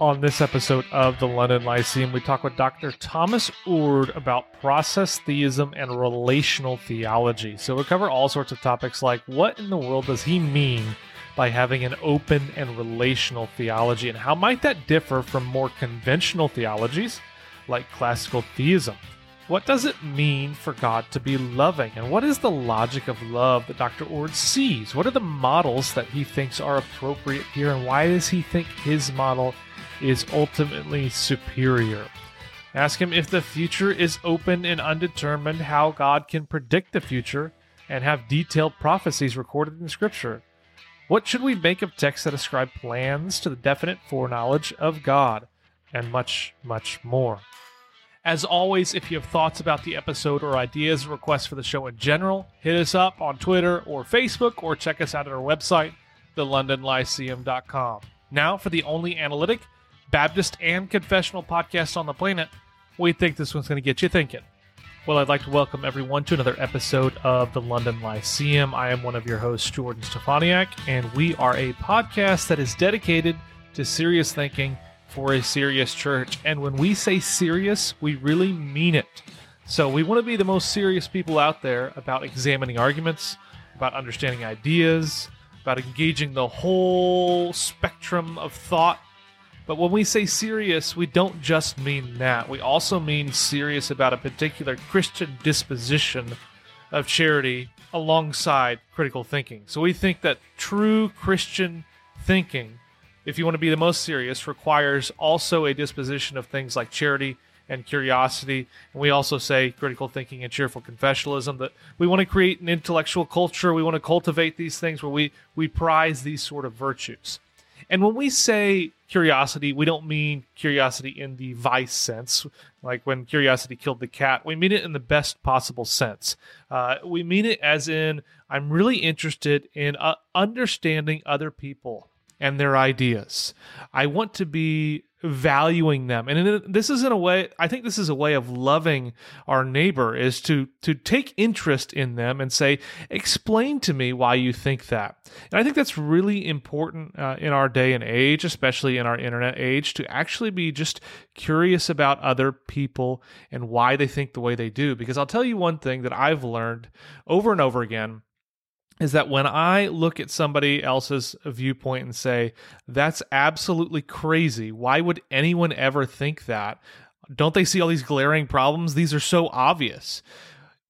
On this episode of the London Lyceum, we talk with Dr. Thomas Oord about process theism and relational theology. So we cover all sorts of topics like what in the world does he mean by having an open and relational theology, and how might that differ from more conventional theologies like classical theism? What does it mean for God to be loving? And what is the logic of love that Dr. Oord sees? What are the models that he thinks are appropriate here? And why does he think his model is ultimately superior? Ask him if the future is open and undetermined, how God can predict the future and have detailed prophecies recorded in Scripture. What should we make of texts that ascribe plans to the definite foreknowledge of God? And much, much more. As always, if you have thoughts about the episode or ideas or requests for the show in general, hit us up on Twitter or Facebook or check us out at our website, thelondonlyceum.com. Now, for the only analytic, Baptist, and confessional podcast on the planet, we think this one's going to get you thinking. Well, I'd like to welcome everyone to another episode of the London Lyceum. I am one of your hosts, Jordan Steffaniak, and we are a podcast that is dedicated to serious thinking for a serious church. And when we say serious, we really mean it. So we want to be the most serious people out there about examining arguments, about understanding ideas, about engaging the whole spectrum of thought. But when we say serious, we don't just mean that. We also mean serious about a particular Christian disposition of charity alongside critical thinking. So we think that true Christian thinking if you want to be the most serious, requires also a disposition of things like charity and curiosity. And we also say critical thinking and cheerful confessionalism that we want to create an intellectual culture. We want to cultivate these things where we, we prize these sort of virtues. And when we say curiosity, we don't mean curiosity in the vice sense, like when curiosity killed the cat. We mean it in the best possible sense. Uh, we mean it as in, I'm really interested in uh, understanding other people and their ideas. I want to be valuing them. And this is in a way I think this is a way of loving our neighbor is to to take interest in them and say explain to me why you think that. And I think that's really important uh, in our day and age, especially in our internet age to actually be just curious about other people and why they think the way they do because I'll tell you one thing that I've learned over and over again is that when I look at somebody else's viewpoint and say, that's absolutely crazy, why would anyone ever think that? Don't they see all these glaring problems? These are so obvious.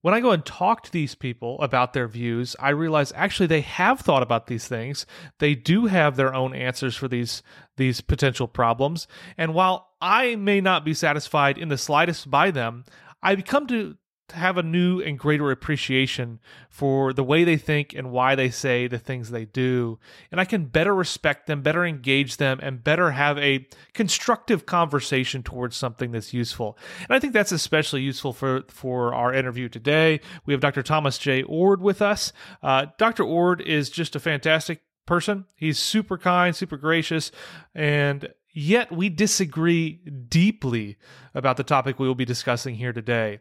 When I go and talk to these people about their views, I realize actually they have thought about these things. They do have their own answers for these these potential problems. And while I may not be satisfied in the slightest by them, I come to have a new and greater appreciation for the way they think and why they say the things they do. And I can better respect them, better engage them, and better have a constructive conversation towards something that's useful. And I think that's especially useful for, for our interview today. We have Dr. Thomas Jay Oord with us. Uh, Dr. Oord is just a fantastic person. He's super kind, super gracious, and yet we disagree deeply about the topic we will be discussing here today.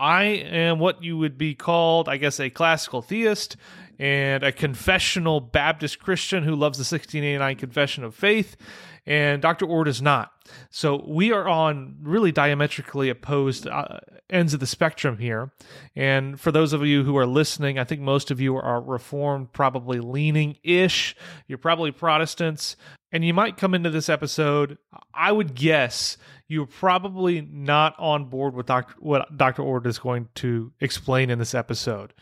I am what you would be called, I guess, a classical theist and a confessional Baptist Christian who loves the 1689 Confession of Faith, and Dr. Oord is not. So we are on really diametrically opposed uh, ends of the spectrum here. And for those of you who are listening, I think most of you are Reformed, probably leaning ish. You're probably Protestants, and you might come into this episode, I would guess you're probably not on board with Dr. what Dr. Oord is going to explain in this episode.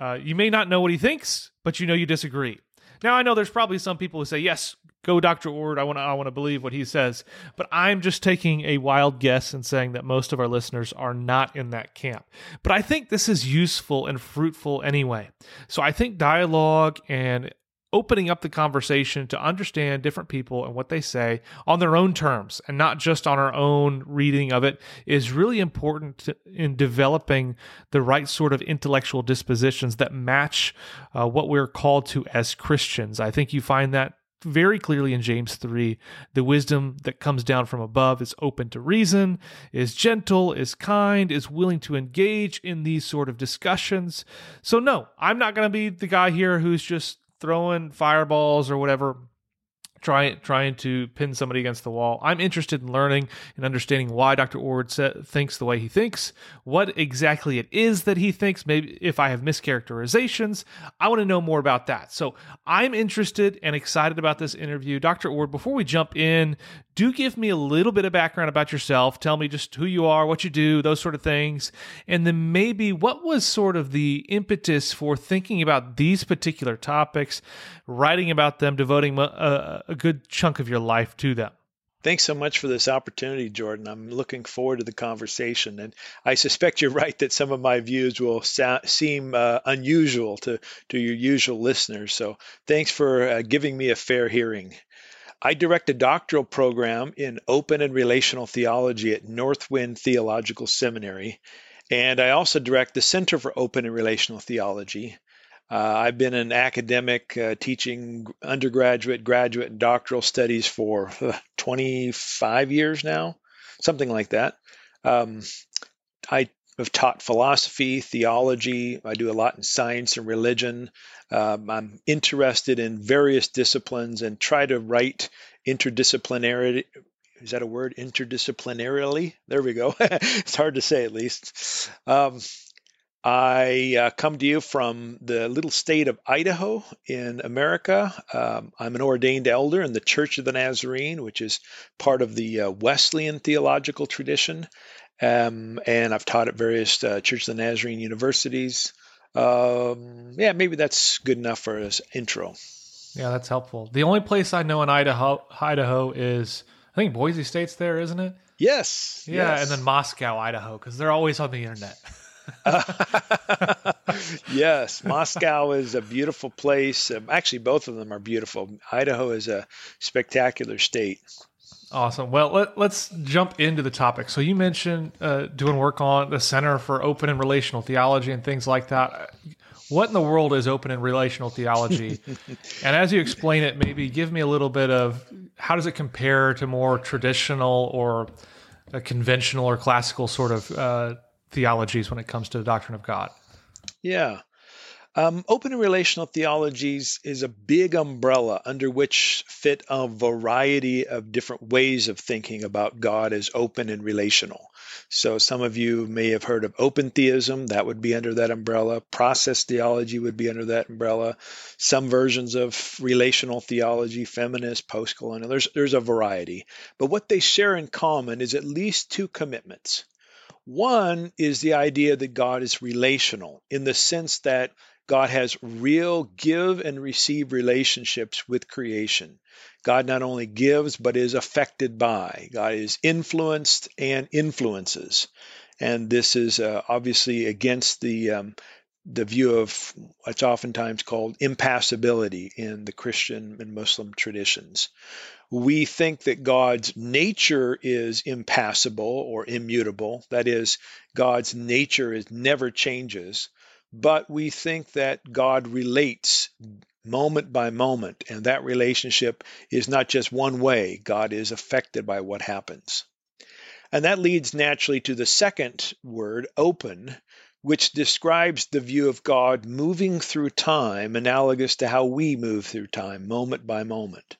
Uh, you may not know what he thinks, but you know you disagree. Now I know there's probably some people who say, "Yes, go Dr. Oord. I want to I want to believe what he says." But I'm just taking a wild guess and saying that most of our listeners are not in that camp. But I think this is useful and fruitful anyway. So I think dialogue and opening up the conversation to understand different people and what they say on their own terms and not just on our own reading of it is really important to, in developing the right sort of intellectual dispositions that match uh, what we're called to as Christians. I think you find that very clearly in James 3. The wisdom that comes down from above is open to reason, is gentle, is kind, is willing to engage in these sort of discussions. So, no, I'm not going to be the guy here who's just throwing fireballs or whatever. try, trying to pin somebody against the wall. I'm interested in learning and understanding why Dr. Oord sa- thinks the way he thinks, what exactly it is that he thinks. Maybe if I have mischaracterizations, I want to know more about that. So I'm interested and excited about this interview. Dr. Oord, before we jump in, do give me a little bit of background about yourself. Tell me just who you are, what you do, those sort of things. And then maybe what was sort of the impetus for thinking about these particular topics, writing about them, devoting a, a good chunk of your life to them. Thanks so much for this opportunity, Jordan. I'm looking forward to the conversation. And I suspect you're right that some of my views will sa- seem uh, unusual to, to your usual listeners. So thanks for uh, giving me a fair hearing. I direct a doctoral program in open and relational theology at Northwind Theological Seminary. And I also direct the Center for Open and Relational Theology. Uh, I've been an academic uh, teaching undergraduate, graduate, and doctoral studies for uh, 25 years now, something like that. Um, I have taught philosophy, theology. I do a lot in science and religion. Um, I'm interested in various disciplines and try to write interdisciplinary. Is that a word? Interdisciplinarily? There we go. it's hard to say, at least. Um, I uh, come to you from the little state of Idaho in America. Um, I'm an ordained elder in the Church of the Nazarene, which is part of the uh, Wesleyan theological tradition. Um, and I've taught at various uh, Church of the Nazarene universities. Um, yeah, maybe that's good enough for an intro. Yeah, that's helpful. The only place I know in Idaho, Idaho is I think Boise State's there, isn't it? Yes. Yeah, yes. and then Moscow, Idaho, because they're always on the internet. yes, Moscow is a beautiful place. Um, actually, both of them are beautiful. Idaho is a spectacular state. Awesome. Well, let, us jump into the topic. So, you mentioned uh, doing work on the Center for Open and Relational Theology and things like that. What in the world is open and relational theology? and as you explain it, maybe give me a little bit of how does it compare to more traditional or conventional or classical sort of uh, theologies when it comes to the doctrine of God? Yeah. Um, open and relational theologies is a big umbrella under which fit a variety of different ways of thinking about God as open and relational. So, some of you may have heard of open theism, that would be under that umbrella. Process theology would be under that umbrella. Some versions of relational theology, feminist, post colonial, there's, there's a variety. But what they share in common is at least two commitments. One is the idea that God is relational in the sense that God has real give and receive relationships with creation. God not only gives, but is affected by. God is influenced and influences. And this is uh, obviously against the um, the view of what's oftentimes called impassibility in the Christian and Muslim traditions. We think that God's nature is impassible or immutable. That is, God's nature is never changes but we think that God relates moment by moment, and that relationship is not just one way. God is affected by what happens. And that leads naturally to the second word, open, which describes the view of God moving through time, analogous to how we move through time, moment by moment.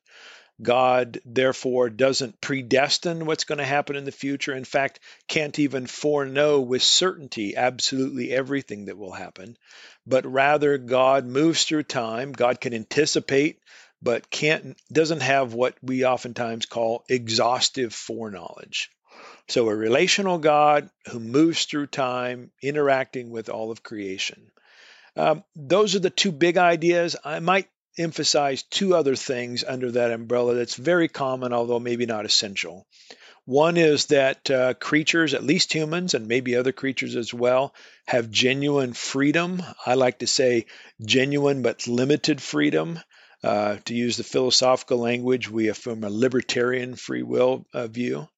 God, therefore, doesn't predestine what's going to happen in the future. In fact, can't even foreknow with certainty absolutely everything that will happen. But rather, God moves through time. God can anticipate, but can't doesn't have what we oftentimes call exhaustive foreknowledge. So, a relational God who moves through time, interacting with all of creation. Um, those are the two big ideas. I might emphasize two other things under that umbrella that's very common, although maybe not essential. One is that uh, creatures, at least humans and maybe other creatures as well, have genuine freedom. I like to say genuine but limited freedom. Uh, to use the philosophical language, we affirm a libertarian free will uh, view.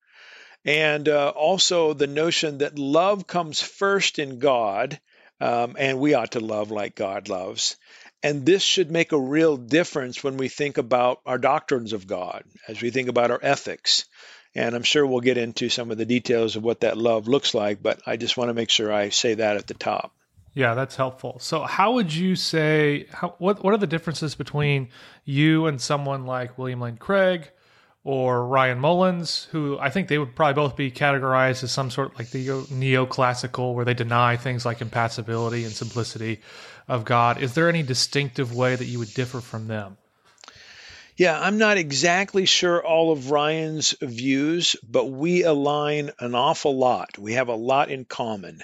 And uh, also the notion that love comes first in God, um, and we ought to love like God loves. And this should make a real difference when we think about our doctrines of God, as we think about our ethics. And I'm sure we'll get into some of the details of what that love looks like, but I just want to make sure I say that at the top. Yeah, that's helpful. So, how would you say how, what what are the differences between you and someone like William Lane Craig or Ryan Mullins, who I think they would probably both be categorized as some sort of like the neoclassical, where they deny things like impassibility and simplicity of God. Is there any distinctive way that you would differ from them? Yeah, I'm not exactly sure all of Ryan's views, but we align an awful lot. We have a lot in common.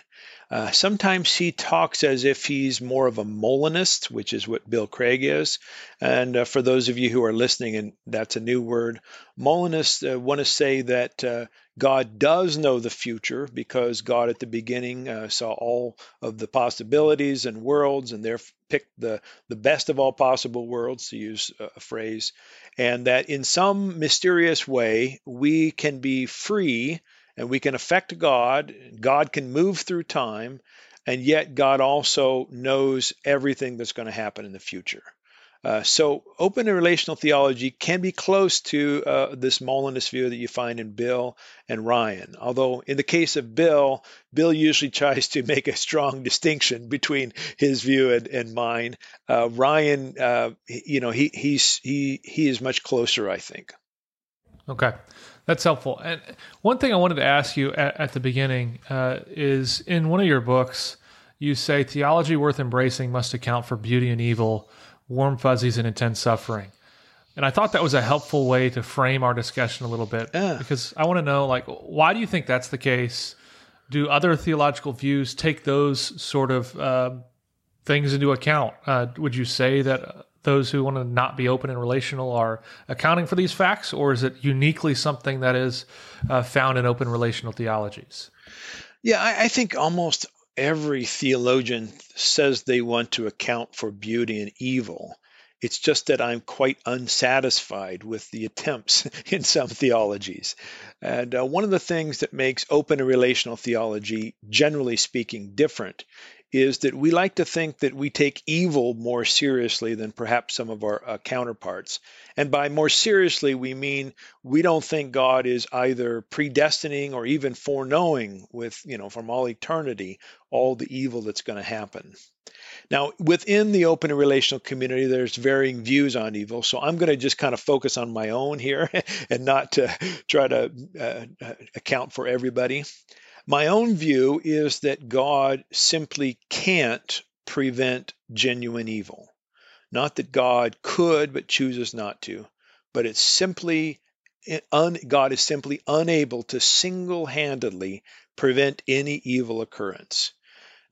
Uh, sometimes he talks as if he's more of a Molinist, which is what Bill Craig is. And uh, for those of you who are listening, and that's a new word, Molinists uh, want to say that uh, God does know the future because God at the beginning uh, saw all of the possibilities and worlds and therefore picked the, the best of all possible worlds, to use a phrase, and that in some mysterious way we can be free and we can affect God. God can move through time, and yet God also knows everything that's going to happen in the future. Uh, so, open and relational theology can be close to uh, this Molinist view that you find in Bill and Ryan. Although, in the case of Bill, Bill usually tries to make a strong distinction between his view and, and mine. Uh, Ryan, uh, you know, he he's he he is much closer, I think. Okay. That's helpful. And one thing I wanted to ask you at, at the beginning uh, is in one of your books, you say theology worth embracing must account for beauty and evil, warm fuzzies, and intense suffering. And I thought that was a helpful way to frame our discussion a little bit yeah. because I want to know, like, why do you think that's the case? Do other theological views take those sort of uh, things into account? Uh, would you say that those who want to not be open and relational are accounting for these facts, or is it uniquely something that is uh, found in open relational theologies? Yeah, I, I think almost every theologian says they want to account for beauty and evil. It's just that I'm quite unsatisfied with the attempts in some theologies. And uh, one of the things that makes open and relational theology, generally speaking, different is that we like to think that we take evil more seriously than perhaps some of our uh, counterparts. And by more seriously, we mean we don't think God is either predestining or even foreknowing with, you know, from all eternity, all the evil that's going to happen. Now, within the open and relational community, there's varying views on evil. So I'm going to just kind of focus on my own here and not to try to uh, uh account for everybody. My own view is that God simply can't prevent genuine evil. Not that God could, but chooses not to, but it's simply God is simply unable to single handedly prevent any evil occurrence.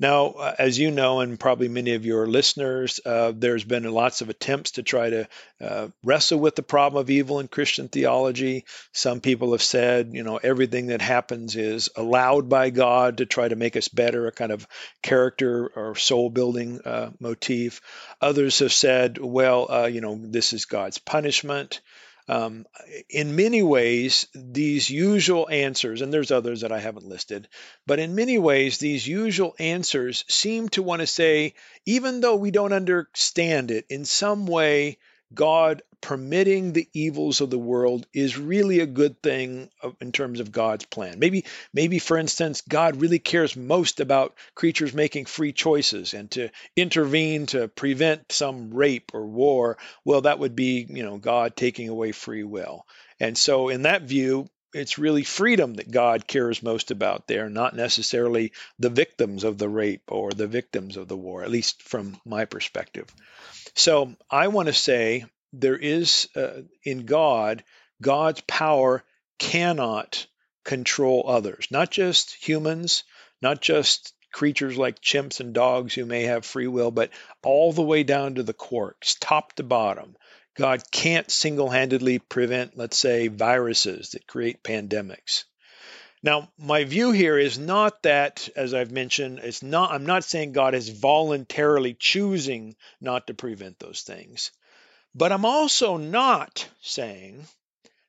Now, uh, as you know, and probably many of your listeners, uh, there's been lots of attempts to try to uh, wrestle with the problem of evil in Christian theology. Some people have said, you know, everything that happens is allowed by God to try to make us better, a kind of character or soul building uh, motif. Others have said, well, uh, you know, this is God's punishment. Um, in many ways, these usual answers, and there's others that I haven't listed, but in many ways, these usual answers seem to want to say, even though we don't understand it, in some way, God permitting the evils of the world is really a good thing in terms of God's plan. Maybe, maybe for instance, God really cares most about creatures making free choices and to intervene to prevent some rape or war. Well, that would be, you know, God taking away free will. And so, in that view, it's really freedom that God cares most about there, not necessarily the victims of the rape or the victims of the war, at least from my perspective. So I want to say there is uh, in God, God's power cannot control others, not just humans, not just creatures like chimps and dogs who may have free will, but all the way down to the quarks, top to bottom. God can't single handedly prevent, let's say, viruses that create pandemics. Now, my view here is not that, as I've mentioned, it's not, I'm not saying God is voluntarily choosing not to prevent those things. But I'm also not saying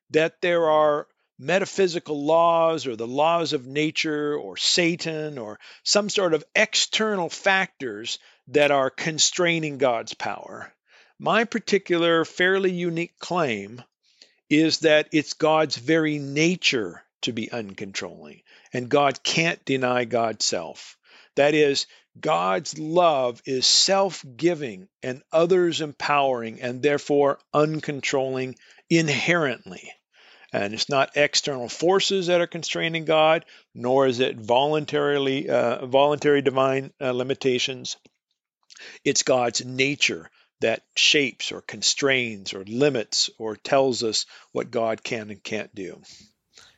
that there are metaphysical laws or the laws of nature or Satan or some sort of external factors that are constraining God's power. My particular fairly unique claim is that it's God's very nature to be uncontrolling. And God can't deny God's self. That is, God's love is self giving and others empowering and therefore uncontrolling inherently. And it's not external forces that are constraining God, nor is it voluntarily uh, voluntary divine uh, limitations. It's God's nature that shapes or constrains or limits or tells us what God can and can't do.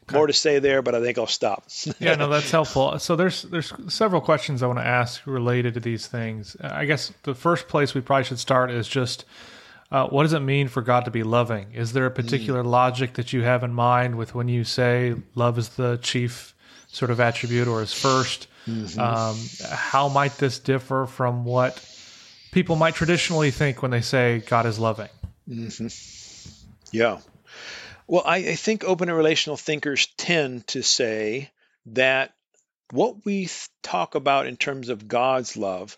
Okay. More to say there, but I think I'll stop. yeah, no, that's helpful. So there's there's several questions I want to ask related to these things. I guess the first place we probably should start is just uh, what does it mean for God to be loving? Is there a particular mm. logic that you have in mind with when you say love is the chief sort of attribute or is 1st mm-hmm. um, how might this differ from what people might traditionally think when they say God is loving? Mm-hmm. Yeah. Well, I, I think open and relational thinkers tend to say that what we talk about in terms of God's love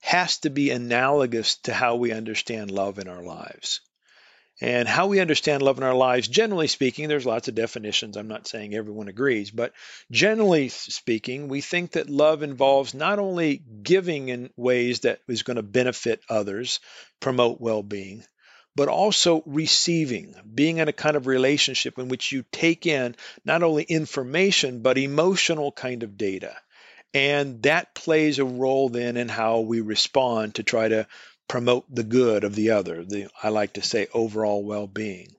has to be analogous to how we understand love in our lives. And how we understand love in our lives, generally speaking, there's lots of definitions. I'm not saying everyone agrees, but generally speaking, we think that love involves not only giving in ways that is going to benefit others, promote well being, but also receiving, being in a kind of relationship in which you take in not only information, but emotional kind of data. And that plays a role then in how we respond to try to promote the good of the other, the I like to say overall well-being.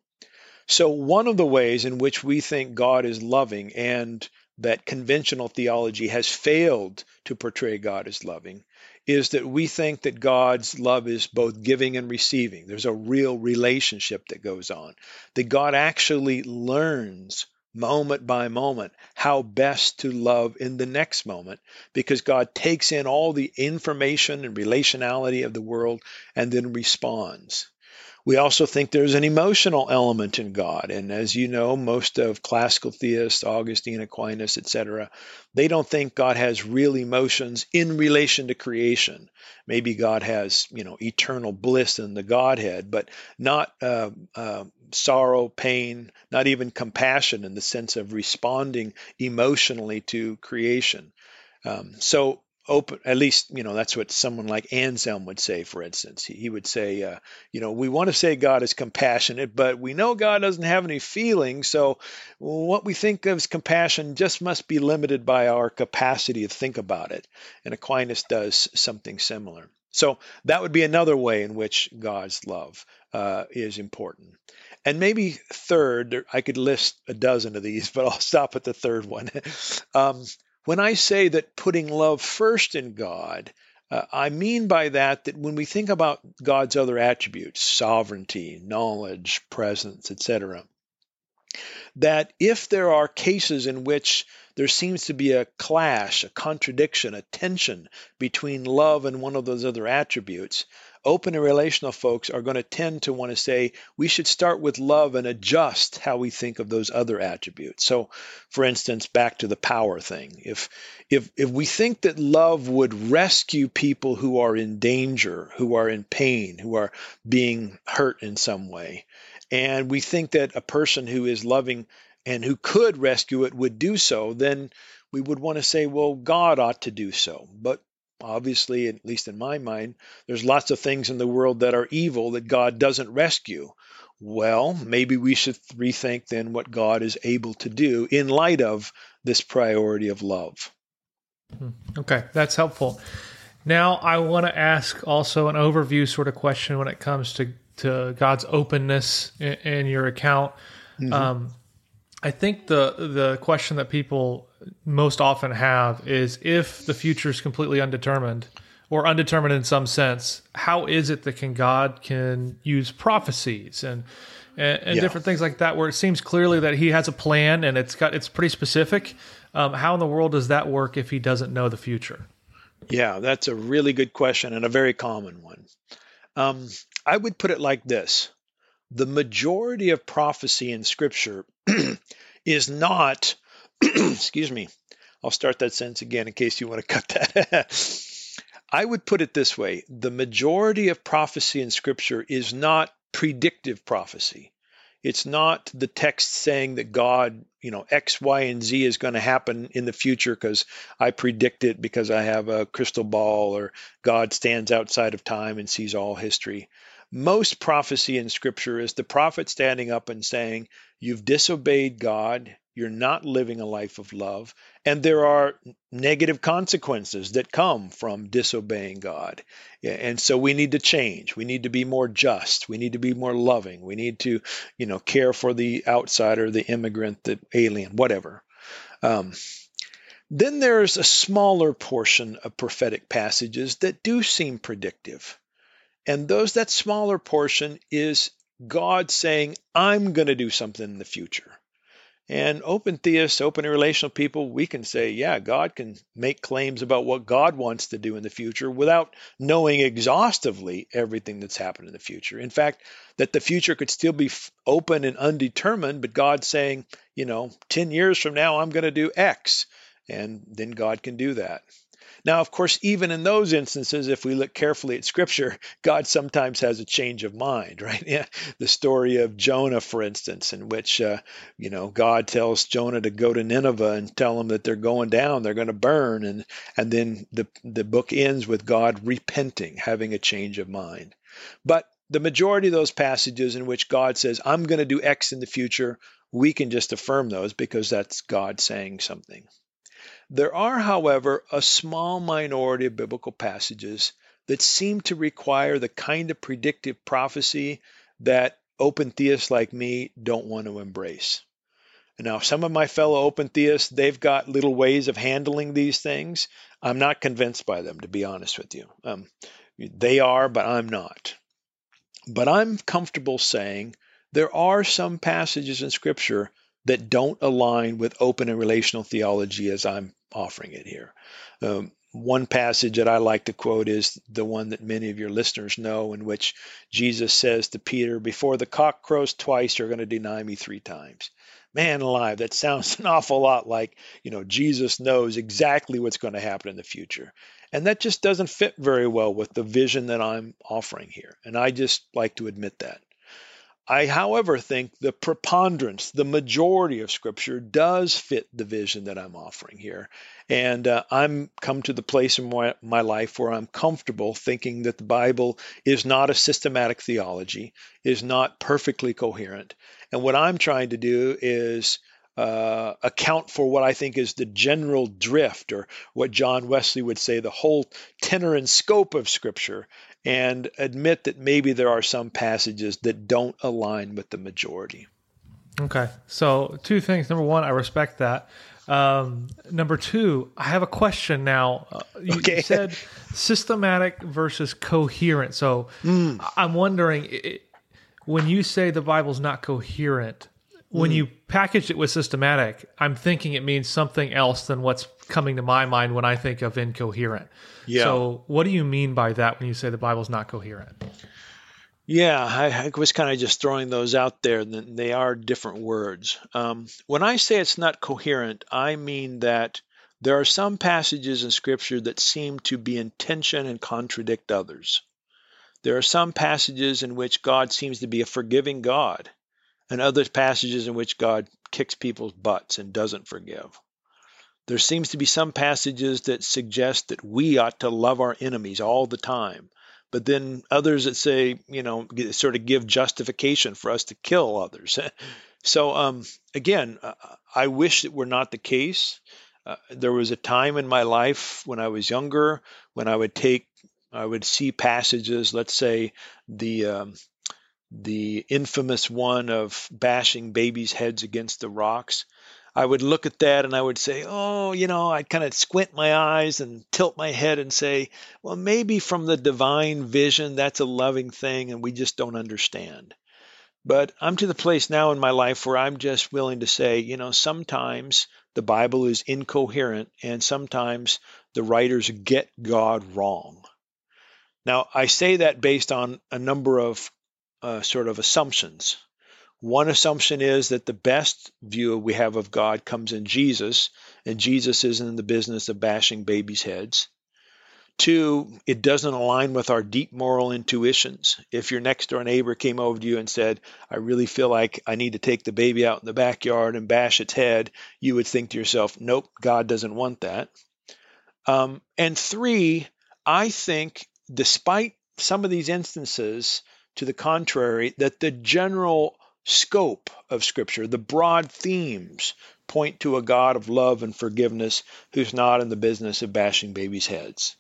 So one of the ways in which we think God is loving and that conventional theology has failed to portray God as loving is that we think that God's love is both giving and receiving. There's a real relationship that goes on. That God actually learns moment by moment how best to love in the next moment because God takes in all the information and relationality of the world and then responds. We also think there's an emotional element in God. And as you know, most of classical theists, Augustine, Aquinas, etc., they don't think God has real emotions in relation to creation. Maybe God has, you know, eternal bliss in the Godhead, but not uh, uh, sorrow, pain, not even compassion in the sense of responding emotionally to creation. Um, so open at least you know that's what someone like anselm would say for instance. He, he would say uh, you know we want to say god is compassionate but we know god doesn't have any feelings so what we think of as compassion just must be limited by our capacity to think about it. And aquinas does something similar. So that would be another way in which god's love uh, is important. And maybe third i could list a dozen of these but i'll stop at the third one. Um, when I say that putting love first in God, uh, I mean by that that when we think about God's other attributes, sovereignty, knowledge, presence, etc., that if there are cases in which there seems to be a clash, a contradiction, a tension between love and one of those other attributes, open and relational folks are going to tend to want to say we should start with love and adjust how we think of those other attributes. So, for instance, back to the power thing. If if if we think that love would rescue people who are in danger, who are in pain, who are being hurt in some way, and we think that a person who is loving and who could rescue it would do so, then we would want to say, well, God ought to do so. But obviously, at least in my mind, there's lots of things in the world that are evil that God doesn't rescue. Well, maybe we should rethink then what God is able to do in light of this priority of love. Hmm. Okay, that's helpful. Now, I want to ask also an overview sort of question when it comes to, to God's openness in, in your account. Mm-hmm. Um, I think the the question that people most often have is if the future is completely undetermined or undetermined in some sense, how is it that can God can use prophecies and and, and yeah. different things like that where it seems clearly that he has a plan and it's got it's pretty specific. Um, how in the world does that work if he doesn't know the future? Yeah, that's a really good question and a very common one. Um, I would put it like this the majority of prophecy in Scripture is not, excuse me, I'll start that sentence again in case you want to cut that. I would put it this way the majority of prophecy in Scripture is not predictive prophecy. It's not the text saying that God, you know, X, Y, and Z is going to happen in the future because I predict it because I have a crystal ball or God stands outside of time and sees all history. Most prophecy in Scripture is the prophet standing up and saying, You've disobeyed God, you're not living a life of love, and there are negative consequences that come from disobeying God. And so we need to change. We need to be more just. We need to be more loving. We need to, you know, care for the outsider, the immigrant, the alien, whatever. Um, then there's a smaller portion of prophetic passages that do seem predictive. And those that smaller portion is God saying, I'm going to do something in the future. And open theists, open relational people, we can say, yeah, God can make claims about what God wants to do in the future without knowing exhaustively everything that's happened in the future. In fact, that the future could still be open and undetermined, but God's saying, you know, 10 years from now, I'm going to do X. And then God can do that. Now, of course, even in those instances, if we look carefully at Scripture, God sometimes has a change of mind, right? Yeah, the story of Jonah, for instance, in which uh, you know God tells Jonah to go to Nineveh and tell them that they're going down, they're going to burn, and and then the the book ends with God repenting, having a change of mind. But the majority of those passages in which God says, "I'm going to do X in the future," we can just affirm those because that's God saying something. There are, however, a small minority of biblical passages that seem to require the kind of predictive prophecy that open theists like me don't want to embrace. Now, some of my fellow open theists, they've got little ways of handling these things. I'm not convinced by them, to be honest with you. Um, they are, but I'm not. But I'm comfortable saying there are some passages in Scripture that don't align with open and relational theology as I'm offering it here. Um, one passage that I like to quote is the one that many of your listeners know, in which Jesus says to Peter, Before the cock crows twice, you're going to deny me three times. Man alive, that sounds an awful lot like, you know, Jesus knows exactly what's going to happen in the future. And that just doesn't fit very well with the vision that I'm offering here. And I just like to admit that. I, however, think the preponderance, the majority of Scripture does fit the vision that I'm offering here. And uh, I'm come to the place in my, my life where I'm comfortable thinking that the Bible is not a systematic theology, is not perfectly coherent. And what I'm trying to do is uh, account for what I think is the general drift, or what John Wesley would say, the whole tenor and scope of Scripture, and admit that maybe there are some passages that don't align with the majority. Okay. So, two things. Number one, I respect that. Um, number two, I have a question now. Uh, you, okay. you said systematic versus coherent. So, mm. I'm wondering it, when you say the Bible's not coherent, when mm. you package it with systematic, I'm thinking it means something else than what's coming to my mind when I think of incoherent. Yeah. So, what do you mean by that when you say the Bible's not coherent? Yeah, I, I was kind of just throwing those out there. They are different words. Um, when I say it's not coherent, I mean that there are some passages in Scripture that seem to be in tension and contradict others. There are some passages in which God seems to be a forgiving God, and other passages in which God kicks people's butts and doesn't forgive. There seems to be some passages that suggest that we ought to love our enemies all the time, but then others that say, you know, sort of give justification for us to kill others. so, um, again, uh, I wish it were not the case. Uh, there was a time in my life when I was younger when I would take, I would see passages, let's say the um, the infamous one of bashing babies' heads against the rocks. I would look at that and I would say, oh, you know, I'd kind of squint my eyes and tilt my head and say, well, maybe from the divine vision, that's a loving thing and we just don't understand. But I'm to the place now in my life where I'm just willing to say, you know, sometimes the Bible is incoherent and sometimes the writers get God wrong. Now, I say that based on a number of uh, sort of assumptions. One assumption is that the best view we have of God comes in Jesus, and Jesus isn't in the business of bashing babies' heads. Two, it doesn't align with our deep moral intuitions. If your next door neighbor came over to you and said, I really feel like I need to take the baby out in the backyard and bash its head, you would think to yourself, nope, God doesn't want that. Um, and three, I think, despite some of these instances to the contrary, that the general scope of Scripture, the broad themes, point to a God of love and forgiveness who's not in the business of bashing babies' heads.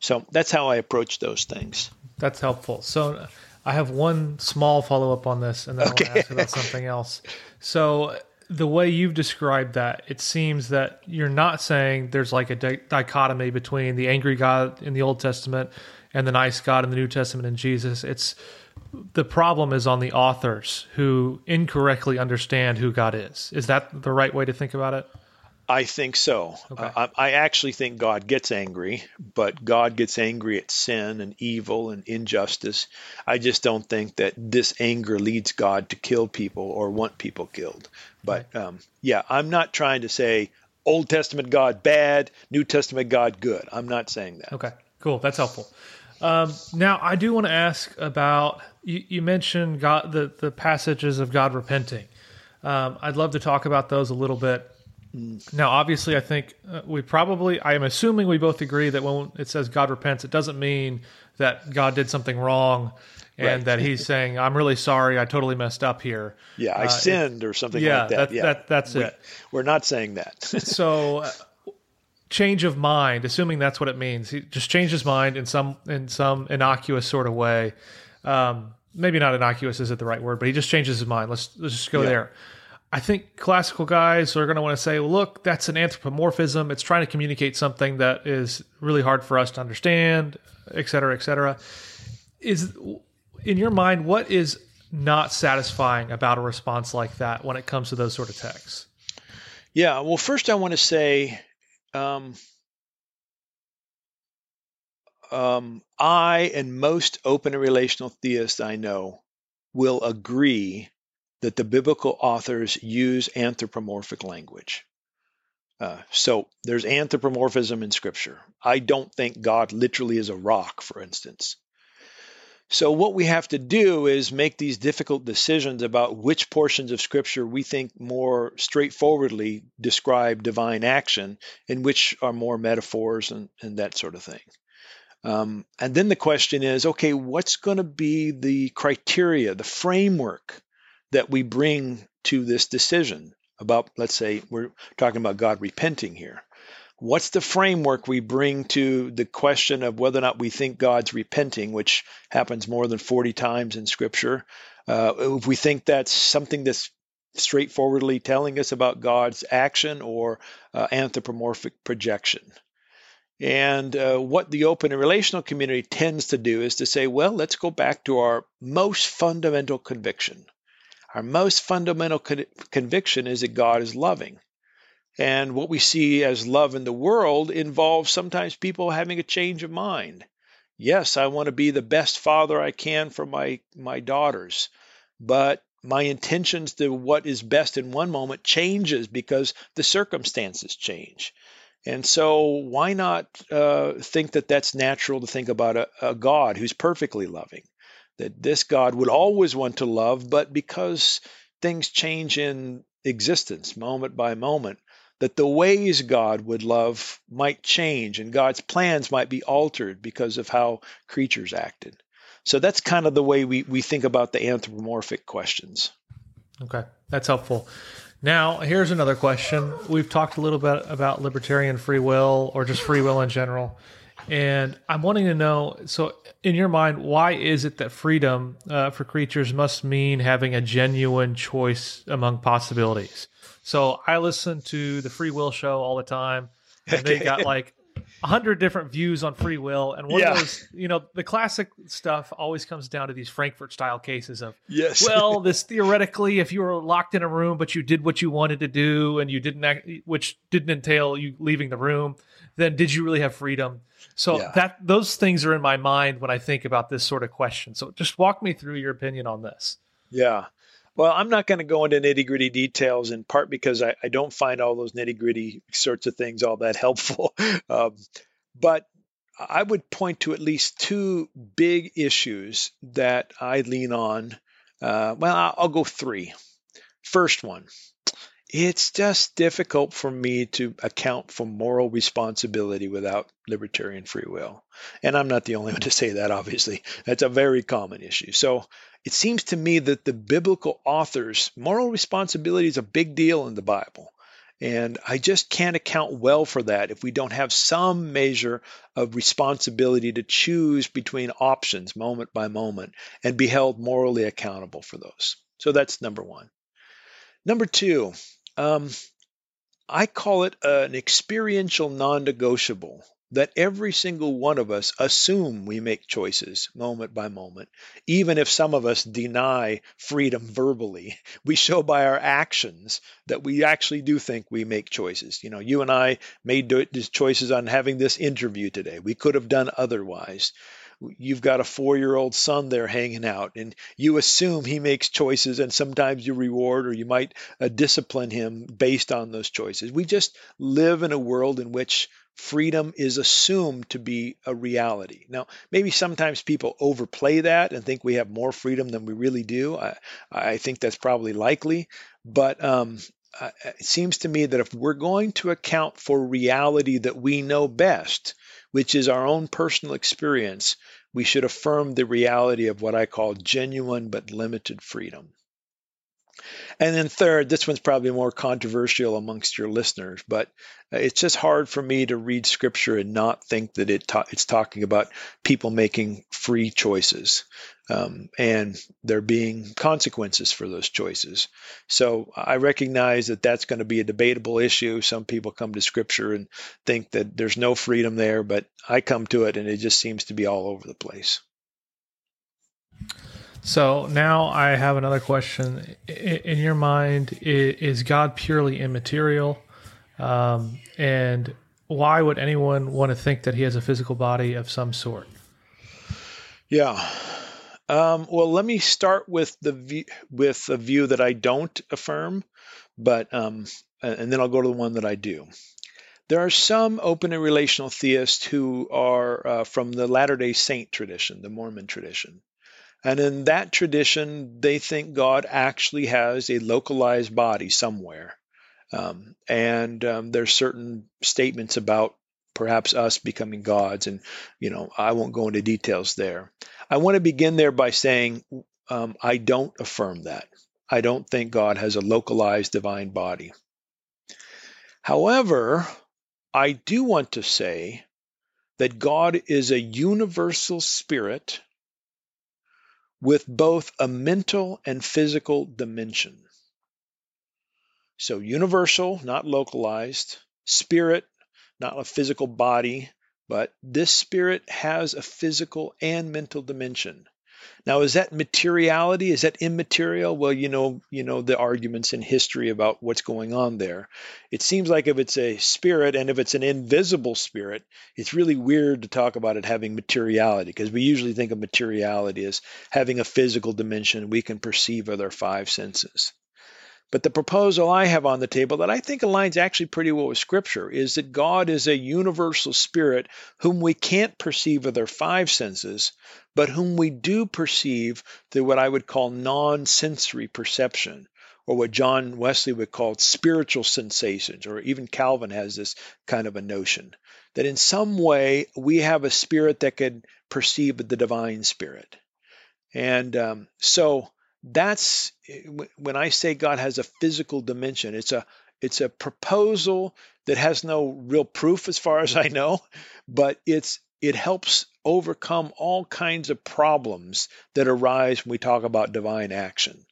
So that's how I approach those things. That's helpful. So I have one small follow up on this, and then okay. I want to ask about something else. So the way you've described that, it seems that you're not saying there's like a di- dichotomy between the angry God in the Old Testament and the nice God in the New Testament and Jesus. It's the problem is on the authors who incorrectly understand who God is. Is that the right way to think about it? I think so. Okay. I, I, actually think God gets angry, but God gets angry at sin and evil and injustice. I just don't think that this anger leads God to kill people or want people killed. But um, yeah, I'm not trying to say Old Testament God bad, New Testament God good. I'm not saying that. Okay, cool. That's helpful. Um, now, I do want to ask about you, you, mentioned God, the, the passages of God repenting. Um, I'd love to talk about those a little bit. Now, obviously, I think uh, we probably, I am assuming we both agree that when it says God repents, it doesn't mean that God did something wrong and right. that he's saying, I'm really sorry, I totally messed up here. Yeah, I uh, sinned or something yeah, like that. that yeah, that, that's we, it. We're not saying that. so, uh, change of mind, assuming that's what it means, he just changed his mind in some in some innocuous sort of way. Um, maybe not innocuous isn't the right word, but he just changes his mind. Let's let's just go yeah. there. I think classical guys are going to want to say, well, look, that's an anthropomorphism. It's trying to communicate something that is really hard for us to understand, et cetera, et cetera. Is in your mind, what is not satisfying about a response like that when it comes to those sort of texts? Yeah, well, first I want to say um, um, I and most open and relational theists I know will agree that the biblical authors use anthropomorphic language. Uh, so there's anthropomorphism in Scripture. I don't think God literally is a rock, for instance. So, what we have to do is make these difficult decisions about which portions of Scripture we think more straightforwardly describe divine action and which are more metaphors and, and that sort of thing. Um, and then the question is okay, what's going to be the criteria, the framework that we bring to this decision about, let's say, we're talking about God repenting here? What's the framework we bring to the question of whether or not we think God's repenting, which happens more than 40 times in Scripture? Uh, if we think that's something that's straightforwardly telling us about God's action or uh, anthropomorphic projection. And uh, what the open and relational community tends to do is to say, well, let's go back to our most fundamental conviction. Our most fundamental con- conviction is that God is loving. And what we see as love in the world involves sometimes people having a change of mind. Yes, I want to be the best father I can for my, my daughters, but my intentions to what is best in one moment changes because the circumstances change. And so, why not uh, think that that's natural to think about a, a God who's perfectly loving? That this God would always want to love, but because things change in existence moment by moment, that the ways God would love might change and God's plans might be altered because of how creatures acted. So that's kind of the way we, we think about the anthropomorphic questions. Okay, that's helpful. Now, here's another question. We've talked a little bit about libertarian free will or just free will in general. And I'm wanting to know so, in your mind, why is it that freedom uh, for creatures must mean having a genuine choice among possibilities? So I listen to the Free Will Show all the time, and they got like a hundred different views on free will. And one yeah. of those, you know, the classic stuff always comes down to these Frankfurt style cases of, yes, well, this theoretically, if you were locked in a room but you did what you wanted to do and you didn't, act, which didn't entail you leaving the room, then did you really have freedom? So yeah. that those things are in my mind when I think about this sort of question. So just walk me through your opinion on this. Yeah. Well, I'm not going to go into nitty gritty details in part because I, I don't find all those nitty gritty sorts of things all that helpful. um, but I would point to at least two big issues that I lean on. Uh, well, I'll go three. First one, it's just difficult for me to account for moral responsibility without libertarian free will. And I'm not the only one to say that, obviously. That's a very common issue. So it seems to me that the biblical authors, moral responsibility is a big deal in the Bible. And I just can't account well for that if we don't have some measure of responsibility to choose between options moment by moment and be held morally accountable for those. So that's number one. Number two, um, I call it an experiential non negotiable that every single one of us assume we make choices moment by moment. Even if some of us deny freedom verbally, we show by our actions that we actually do think we make choices. You know, you and I made choices on having this interview today. We could have done otherwise you've got a four year old son there hanging out and you assume he makes choices and sometimes you reward or you might uh, discipline him based on those choices. We just live in a world in which freedom is assumed to be a reality. Now, maybe sometimes people overplay that and think we have more freedom than we really do. I, I think that's probably likely, but um, it seems to me that if we're going to account for reality that we know best, which is our own personal experience, we should affirm the reality of what I call genuine but limited freedom. And then third, this one's probably more controversial amongst your listeners, but uh, it's just hard for me to read scripture and not think that it ta- it's talking about people making free choices um, and there being consequences for those choices. So I recognize that that's going to be a debatable issue. Some people come to scripture and think that there's no freedom there, but I come to it and it just seems to be all over the place. So now I have another question. In your mind, is God purely immaterial? Um, and why would anyone want to think that he has a physical body of some sort? Yeah. Um, well, let me start with the with a view that I don't affirm, but um, and then I'll go to the one that I do. There are some open and relational theists who are uh, from the Latter Day Saint tradition, the Mormon tradition, and in that tradition, they think God actually has a localized body somewhere. Um, and um, there's certain statements about perhaps us becoming gods. And, you know, I won't go into details there. I want to begin there by saying um, I don't affirm that. I don't think God has a localized divine body. However, I do want to say that God is a universal spirit with both a mental and physical dimension. So, universal, not localized, spirit, not a physical body, but this spirit has a physical and mental dimension. Now, is that materiality? Is that immaterial? Well, you know, you know the arguments in history about what's going on there. It seems like if it's a spirit and if it's an invisible spirit, it's really weird to talk about it having materiality because we usually think of materiality as having a physical dimension we can perceive with our five senses. But the proposal I have on the table that I think aligns actually pretty well with Scripture is that God is a universal spirit whom we can't perceive with our five senses, but whom we do perceive through what I would call non sensory perception, or what John Wesley would call spiritual sensations, or even Calvin has this kind of a notion that in some way we have a spirit that can perceive the divine spirit. And um, so that's eh, when I say God has a physical dimension. It's a it's a proposal that has no real proof as far as I know, but it's it helps overcome all kinds of problems that arise when we talk about divine action.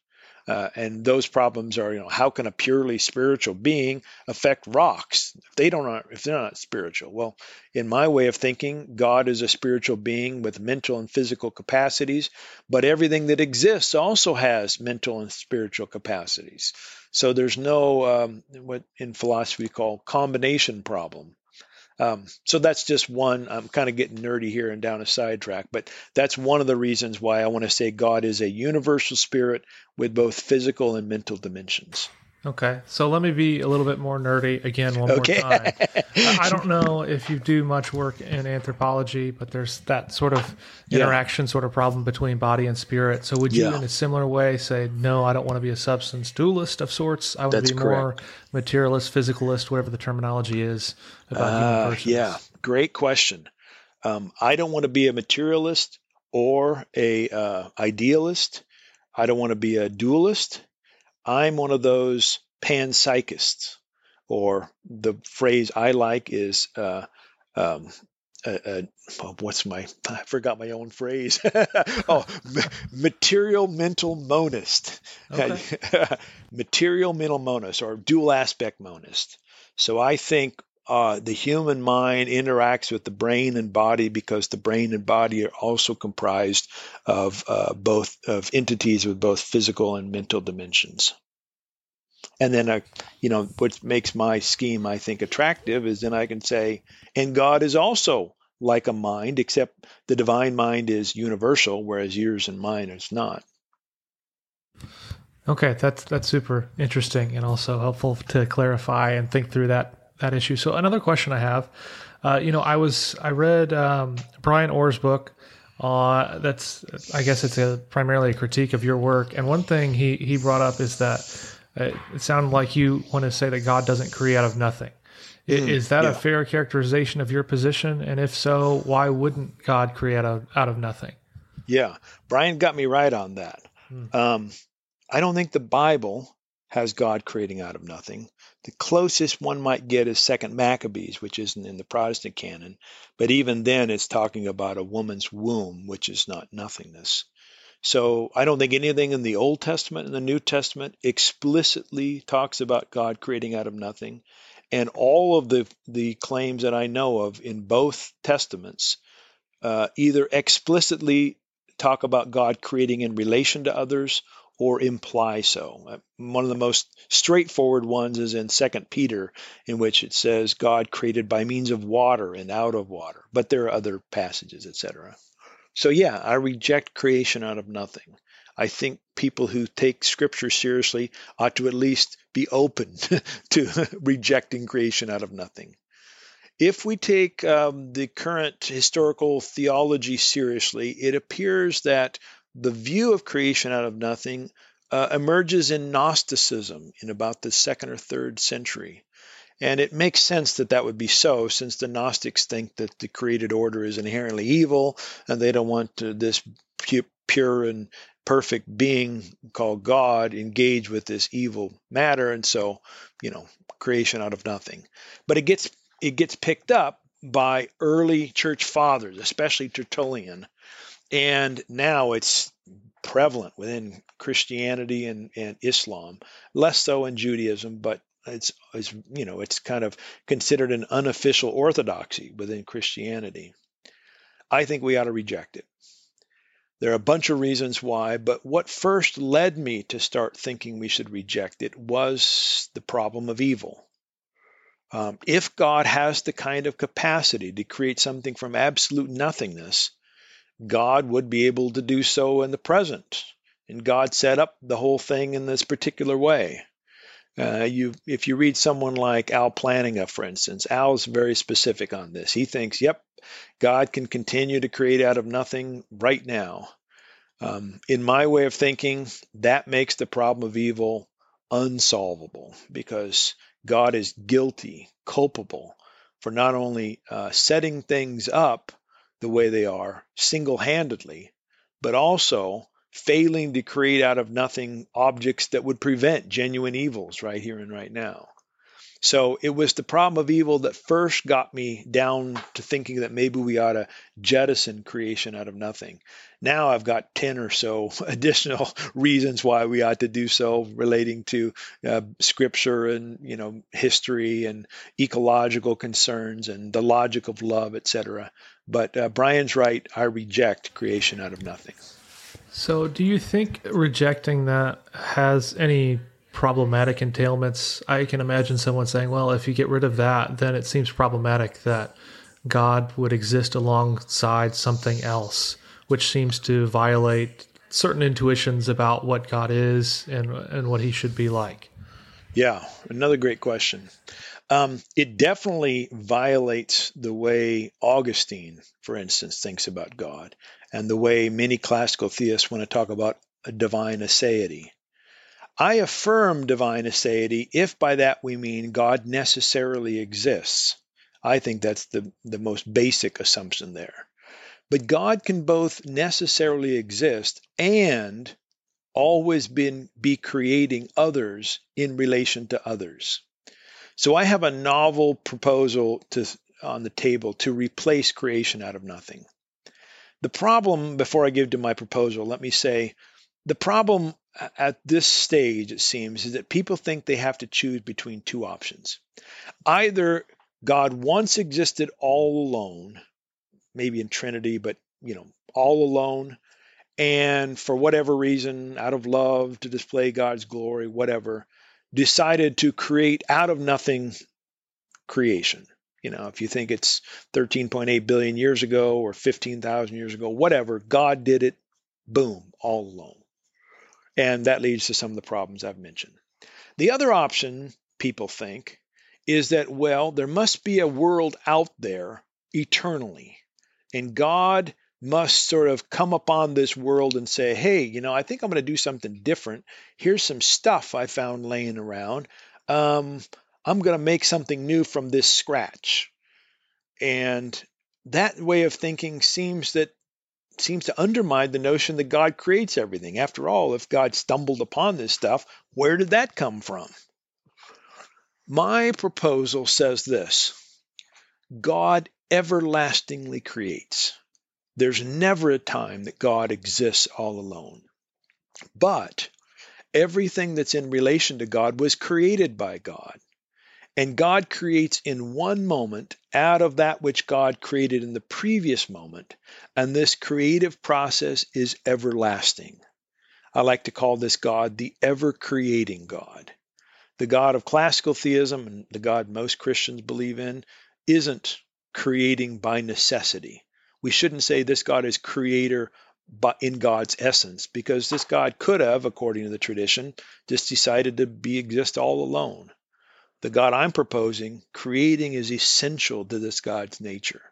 Uh, and those problems are, you know, how can a purely spiritual being affect rocks if they don't, if they're not spiritual? Well, in my way of thinking, God is a spiritual being with mental and physical capacities, but everything that exists also has mental and spiritual capacities. So there's no um, what in philosophy we call combination problem. Um, so that's just one. I'm kind of getting nerdy here and down a sidetrack, but that's one of the reasons why I want to say God is a universal spirit with both physical and mental dimensions. Okay, so let me be a little bit more nerdy again one Okay. more time. I don't know if you do much work in anthropology, but there's that sort of Yeah. interaction sort of problem between body and spirit. So would you, Yeah. in a similar way, say, no, I don't want to be a substance dualist of sorts. I want That's to be more materialist, physicalist, whatever the terminology is about Uh, human persons. yeah, great question. Um, I don't want to be a materialist or a uh, idealist. I don't want to be a dualist. I'm one of those panpsychists, or the phrase I like is, uh, um, uh, uh, what's my? I forgot my own phrase. oh, ma- material mental monist. material mental monist or dual aspect monist. So I think uh, the human mind interacts with the brain and body because the brain and body are also comprised of uh, both of entities with both physical and mental dimensions. And then, uh, you know, what makes my scheme, I think, attractive is then I can say, and God is also like a mind, except the divine mind is universal, whereas yours and mine is not. Okay, that's that's super interesting and also helpful to clarify and think through that that issue. So another question I have, uh, you know, I was I read um, Brian Orr's book. Uh, that's I guess it's a primarily a critique of your work, and one thing he he brought up is that uh, it sounded like you want to say that God doesn't create out of nothing. I- Is that yeah. a fair characterization of your position? And if so, why wouldn't God create out of, out of nothing? Yeah, Brian got me right on that. Hmm. Um, I don't think the Bible has God creating out of nothing. The closest one might get is Second Maccabees, which isn't in the Protestant canon, but even then, it's talking about a woman's womb, which is not nothingness. So I don't think anything in the Old Testament and the New Testament explicitly talks about God creating out of nothing. And all of the the claims that I know of in both testaments uh, either explicitly talk about God creating in relation to others or imply so. Uh, One of the most straightforward ones is in Second Peter, in which it says God created by means of water and out of water. But there are other passages, etc. So yeah, I reject creation out of nothing. I think people who take Scripture seriously ought to at least be open to rejecting creation out of nothing. If we take um, the current historical theology seriously, it appears that the view of creation out of nothing uh, emerges in Gnosticism in about the second or third century. And it makes sense that that would be so, since the Gnostics think that the created order is inherently evil, and they don't want to, this pu- pure and perfect being called God engage with this evil matter, and so, you know, creation out of nothing. But it gets it gets picked up by early church fathers, especially Tertullian, and now it's prevalent within Christianity and, and Islam, less so in Judaism, but it's, it's you know it's kind of considered an unofficial orthodoxy within Christianity. I think we ought to reject it. There are a bunch of reasons why, but what first led me to start thinking we should reject it was the problem of evil. Um, if God has the kind of capacity to create something from absolute nothingness, God would be able to do so in the present. And God set up the whole thing in this particular way. Uh, you, if you read someone like Al Plantinga, for instance, Al's very specific on this. He thinks, yep, God can continue to create out of nothing right now. Um, in my way of thinking, that makes the problem of evil unsolvable because God is guilty, culpable for not only uh, setting things up the way they are single handedly, but also failing to create out of nothing objects that would prevent genuine evils right here and right now. So it was the problem of evil that first got me down to thinking that maybe we ought to jettison creation out of nothing. Now I've got 10 or so additional reasons why we ought to do so relating to uh, scripture and, you know, history and ecological concerns and the logic of love, etc. But uh, Brian's right. I reject creation out of nothing. So, do you think rejecting that has any problematic entailments? I can imagine someone saying, well, if you get rid of that, then it seems problematic that God would exist alongside something else, which seems to violate certain intuitions about what God is and, and what he should be like. Yeah, another great question. Um, it definitely violates the way Augustine, for instance, thinks about God, and the way many classical theists want to talk about a divine aseity. I affirm divine aseity if by that we mean God necessarily exists. I think that's the, the most basic assumption there. But God can both necessarily exist and always been, be creating others in relation to others. So I have a novel proposal to, on the table to replace creation out of nothing. The problem, before I give to my proposal, let me say the problem at this stage, it seems, is that people think they have to choose between two options. Either God once existed all alone, maybe in Trinity, but you know, all alone, and for whatever reason, out of love to display God's glory, whatever, decided to create out of nothing creation. You know, if you think it's 13.8 billion years ago or 15,000 years ago, whatever, God did it, boom, all alone. And that leads to some of the problems I've mentioned. The other option, people think, is that, well, there must be a world out there eternally. And God must sort of come upon this world and say, hey, you know, I think I'm going to do something different. Here's some stuff I found laying around. Um, I'm going to make something new from this scratch. And that way of thinking seems that seems to undermine the notion that God creates everything. After all, if God stumbled upon this stuff, where did that come from? My proposal says this God everlastingly creates. There's never a time that God exists all alone. But everything that's in relation to God was created by God. And God creates in one moment out of that which God created in the previous moment. And this creative process is everlasting. I like to call this God the ever creating God. The God of classical theism and the God most Christians believe in isn't creating by necessity we shouldn't say this God is creator but in God's essence, because this God could have, according to the tradition, just decided to be exist all alone. The God I'm proposing, creating is essential to this God's nature.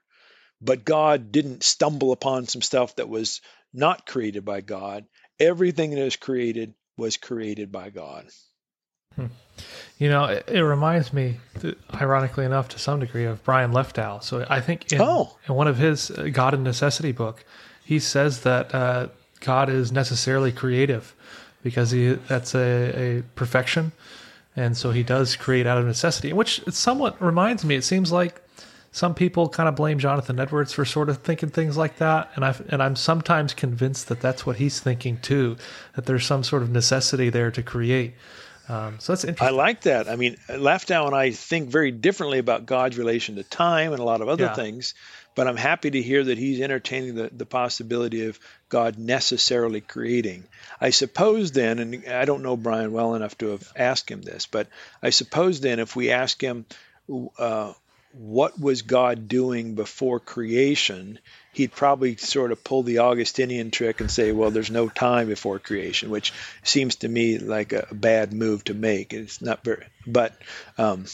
But God didn't stumble upon some stuff that was not created by God. Everything that is created was created by God. Hmm. You know, it, it reminds me, ironically enough, to some degree, of Brian Leftow. So I think in, oh. in one of his uh, God and Necessity book, he says that uh, God is necessarily creative because he that's a, a perfection, and so he does create out of necessity. Which somewhat reminds me. It seems like some people kind of blame Jonathan Edwards for sort of thinking things like that, and I and I'm sometimes convinced that that's what he's thinking too. That there's some sort of necessity there to create. Um, so that's interesting. I like that. I mean, Leftow and I think very differently about God's relation to time and a lot of other yeah. things, but I'm happy to hear that he's entertaining the, the possibility of God necessarily creating. I suppose then, and I don't know Brian well enough to have asked him this, but I suppose then if we ask him, uh, what was God doing before creation, he'd probably sort of pull the Augustinian trick and say, well, there's no time before creation, which seems to me like a bad move to make. It's not very, but um,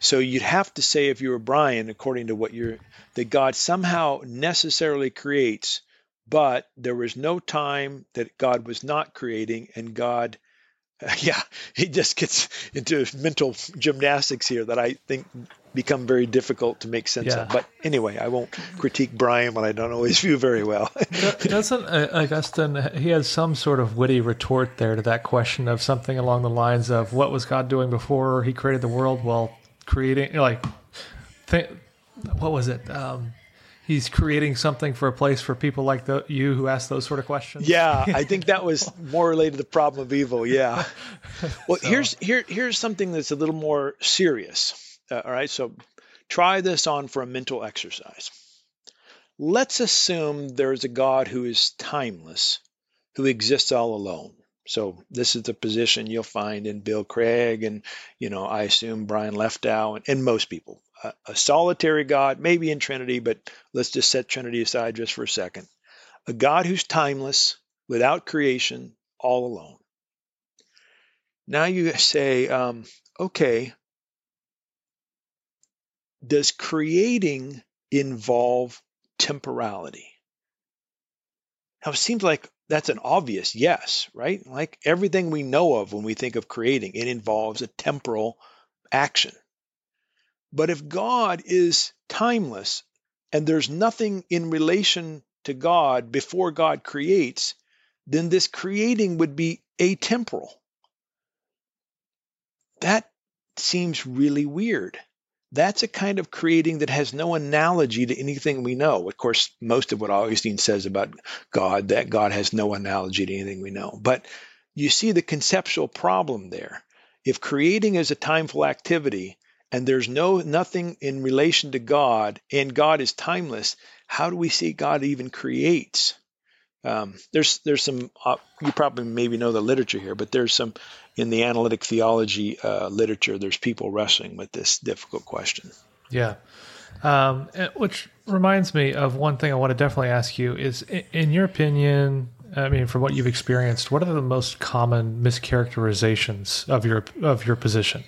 so you'd have to say, if you were Brian, according to what you're, that God somehow necessarily creates, but there was no time that God was not creating, and God yeah, he just gets into mental gymnastics here that I think become very difficult to make sense yeah. of. But anyway, I won't critique Brian when I don't always view very well. Doesn't uh, Augustine? He has some sort of witty retort there to that question of something along the lines of what was God doing before He created the world? Well, creating like, th- what was it? Um, he's creating something for a place for people like the, you who ask those sort of questions. Yeah, I think that was more related to the problem of evil. Yeah. Well, so. here's here here's something that's a little more serious. Uh, all right, so try this on for a mental exercise. Let's assume there's a God who is timeless, who exists all alone. So this is the position you'll find in Bill Craig and, you know, I assume Brian Leftow and, and most people a, a solitary God, maybe in Trinity, but let's just set Trinity aside just for a second. A God who's timeless, without creation, all alone. Now you say, um, okay, does creating involve temporality? Now it seems like that's an obvious yes, right? Like everything we know of when we think of creating, it involves a temporal action. But if God is timeless and there's nothing in relation to God before God creates, then this creating would be atemporal. That seems really weird. That's a kind of creating that has no analogy to anything we know. Of course, most of what Augustine says about God, that God has no analogy to anything we know. But you see the conceptual problem there. If creating is a timeful activity and there's no nothing in relation to God and God is timeless, how do we see God even creates? Um, there's there's some uh, you probably maybe know the literature here, but there's some in the analytic theology uh, literature. There's people wrestling with this difficult question. Yeah, um, which reminds me of one thing I want to definitely ask you is, in your opinion, I mean, from what you've experienced, what are the most common mischaracterizations of your of your position?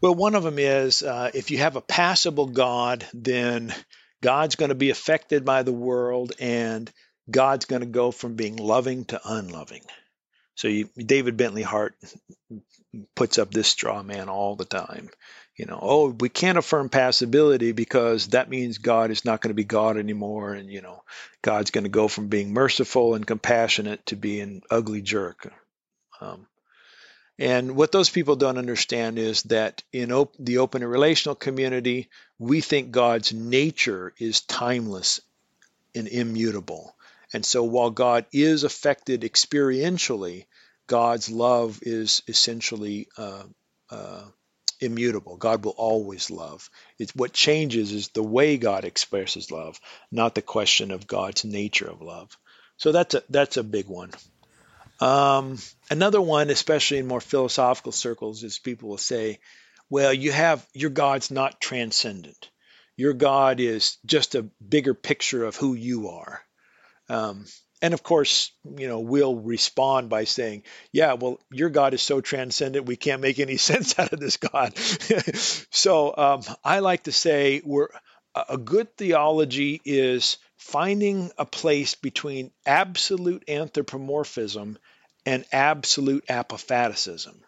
Well, one of them is uh, if you have a passible God, then God's going to be affected by the world and God's going to go from being loving to unloving. So you, David Bentley Hart puts up this straw man all the time. You know, oh, we can't affirm passibility because that means God is not going to be God anymore, and you know, God's going to go from being merciful and compassionate to being ugly jerk. Um, and what those people don't understand is that in op- the open and relational community, we think God's nature is timeless and immutable. And so while God is affected experientially, God's love is essentially uh, uh, immutable. God will always love. It's what changes is the way God expresses love, not the question of God's nature of love. So that's a that's a big one. Um, another one, especially in more philosophical circles, is people will say, "Well, you have your God's not transcendent. Your God is just a bigger picture of who you are." Um, and of course, you know, we'll respond by saying, "Yeah, well, your God is so transcendent, we can't make any sense out of this God." so um, I like to say, we're a good theology is finding a place between absolute anthropomorphism and absolute apophaticism.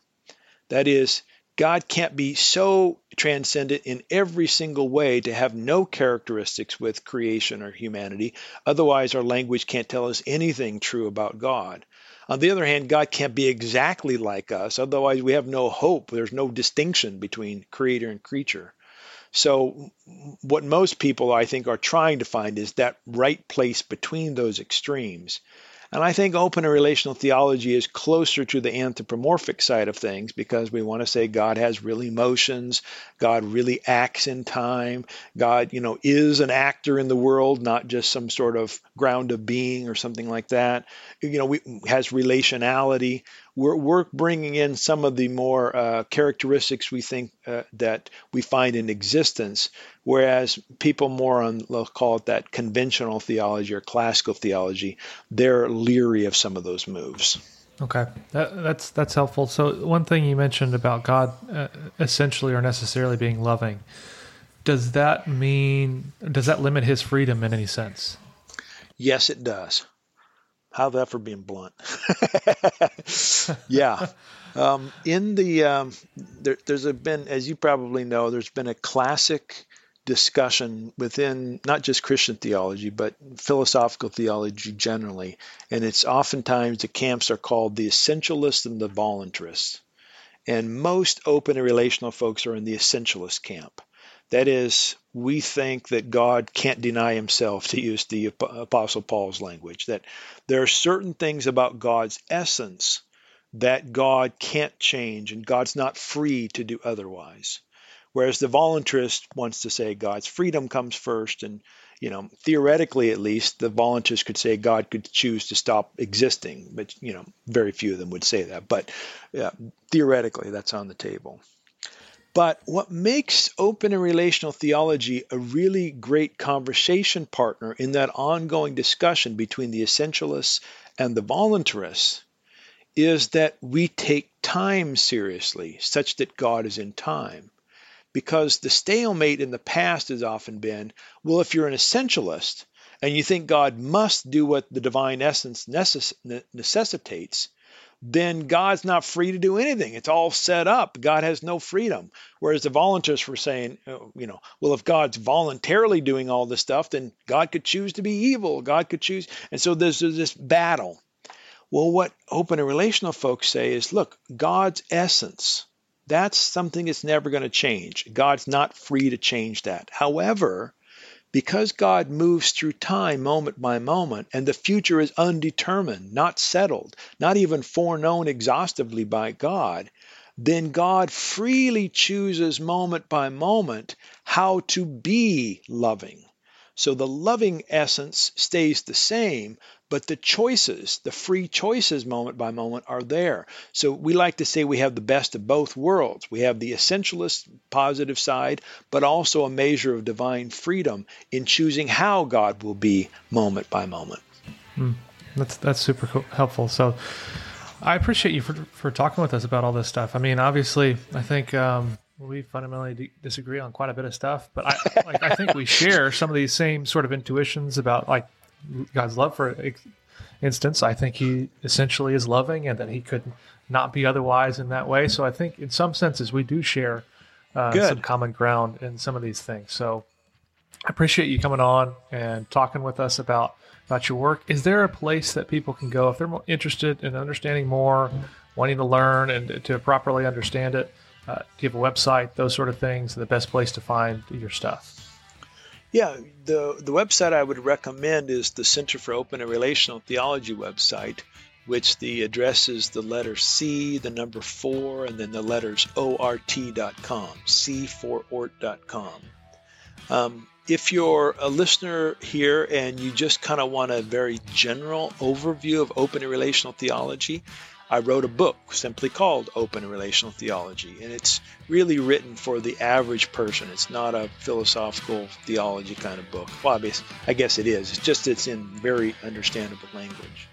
That is, God can't be so transcendent in every single way to have no characteristics with creation or humanity. Otherwise, our language can't tell us anything true about God. On the other hand, God can't be exactly like us. Otherwise, we have no hope. There's no distinction between creator and creature. So, what most people, I think, are trying to find is that right place between those extremes. And I think open and relational theology is closer to the anthropomorphic side of things because we want to say God has real emotions, God really acts in time, God, you know, is an actor in the world, not just some sort of ground of being or something like that. You know, we, has relationality we're, we're bringing in some of the more uh, characteristics we think uh, that we find in existence, whereas people more on, let's call it that conventional theology or classical theology, they're leery of some of those moves. Okay, that, that's that's helpful. So one thing you mentioned about God uh, essentially or necessarily being loving, does that mean does that limit His freedom in any sense? Yes, it does. How that for being blunt? yeah. Um, in the um, there, there's a been, as you probably know, there's been a classic discussion within not just Christian theology, but philosophical theology generally. And it's oftentimes the camps are called the essentialists and the voluntarists. And most open and relational folks are in the essentialist camp. That is, we think that God can't deny himself, to use the Apostle Paul's language, that there are certain things about God's essence that God can't change, and God's not free to do otherwise. Whereas the voluntarist wants to say God's freedom comes first, and you know, theoretically at least, the voluntarist could say God could choose to stop existing, but you know, very few of them would say that. But yeah, theoretically, that's on the table. But what makes open and relational theology a really great conversation partner in that ongoing discussion between the essentialists and the voluntarists is that we take time seriously, such that God is in time. Because the stalemate in the past has often been well, if you're an essentialist and you think God must do what the divine essence necess- necessitates, then God's not free to do anything. It's all set up. God has no freedom. Whereas the voluntarists were saying, uh, you know, well, if God's voluntarily doing all this stuff, then God could choose to be evil. God could choose. And so there's this battle. Well, what open and relational folks say is look, God's essence, that's something that's never going to change. God's not free to change that. However, because God moves through time moment by moment, and the future is undetermined, not settled, not even foreknown exhaustively by God, then God freely chooses moment by moment how to be loving. So the loving essence stays the same, but the choices, the free choices moment by moment are there. So we like to say we have the best of both worlds. We have the essentialist positive side, but also a measure of divine freedom in choosing how God will be moment by moment. Mm, that's that's super helpful. So I appreciate you for for talking with us about all this stuff. I mean, obviously, I think um, we fundamentally d- disagree on quite a bit of stuff, but I like I think we share some of these same sort of intuitions about like God's love. For instance, I think He essentially is loving, and that He could not be otherwise in that way. So I think, in some senses, we do share uh, some common ground in some of these things. So I appreciate you coming on and talking with us about about your work. Is there a place that people can go if they're more interested in understanding more, wanting to learn, and to properly understand it? Uh, do you have a website, those sort of things, the best place to find your stuff? Yeah, the the website I would recommend is the Center for Open and Relational Theology website, which the address is the letter C, the number four, and then the letters ort.com, c4ort.com. Um, if you're a listener here and you just kind of want a very general overview of open and relational theology, I wrote a book simply called Open Relational Theology, and it's really written for the average person. It's not a philosophical theology kind of book. Well, I guess it is. It's just it's in very understandable language.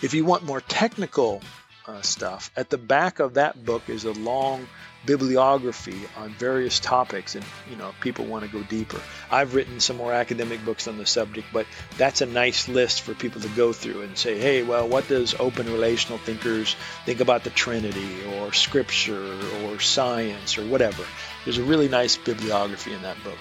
If you want more technical uh, stuff, at the back of that book is a long bibliography on various topics and you know people want to go deeper. I've written some more academic books on the subject but that's a nice list for people to go through and say hey well what does open relational thinkers think about the trinity or scripture or science or whatever? There's a really nice bibliography in that book.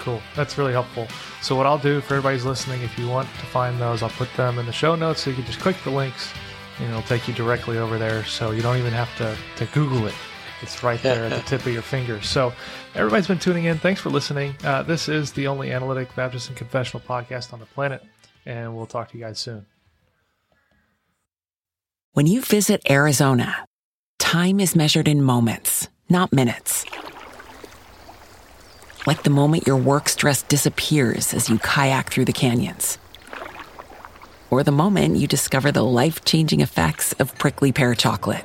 Cool. That's really helpful. So what i'll do for everybody's listening if you want to find those i'll put them in the show notes so you can just click the links and it'll take you directly over there so you don't even have to, to google it it's right there at the tip of your fingers. So, everybody's been tuning in. Thanks for listening. Uh, this is the only analytic Baptist and confessional podcast on the planet, and we'll talk to you guys soon. When you visit Arizona, time is measured in moments, not minutes. Like the moment your work stress disappears as you kayak through the canyons, or the moment you discover the life changing effects of prickly pear chocolate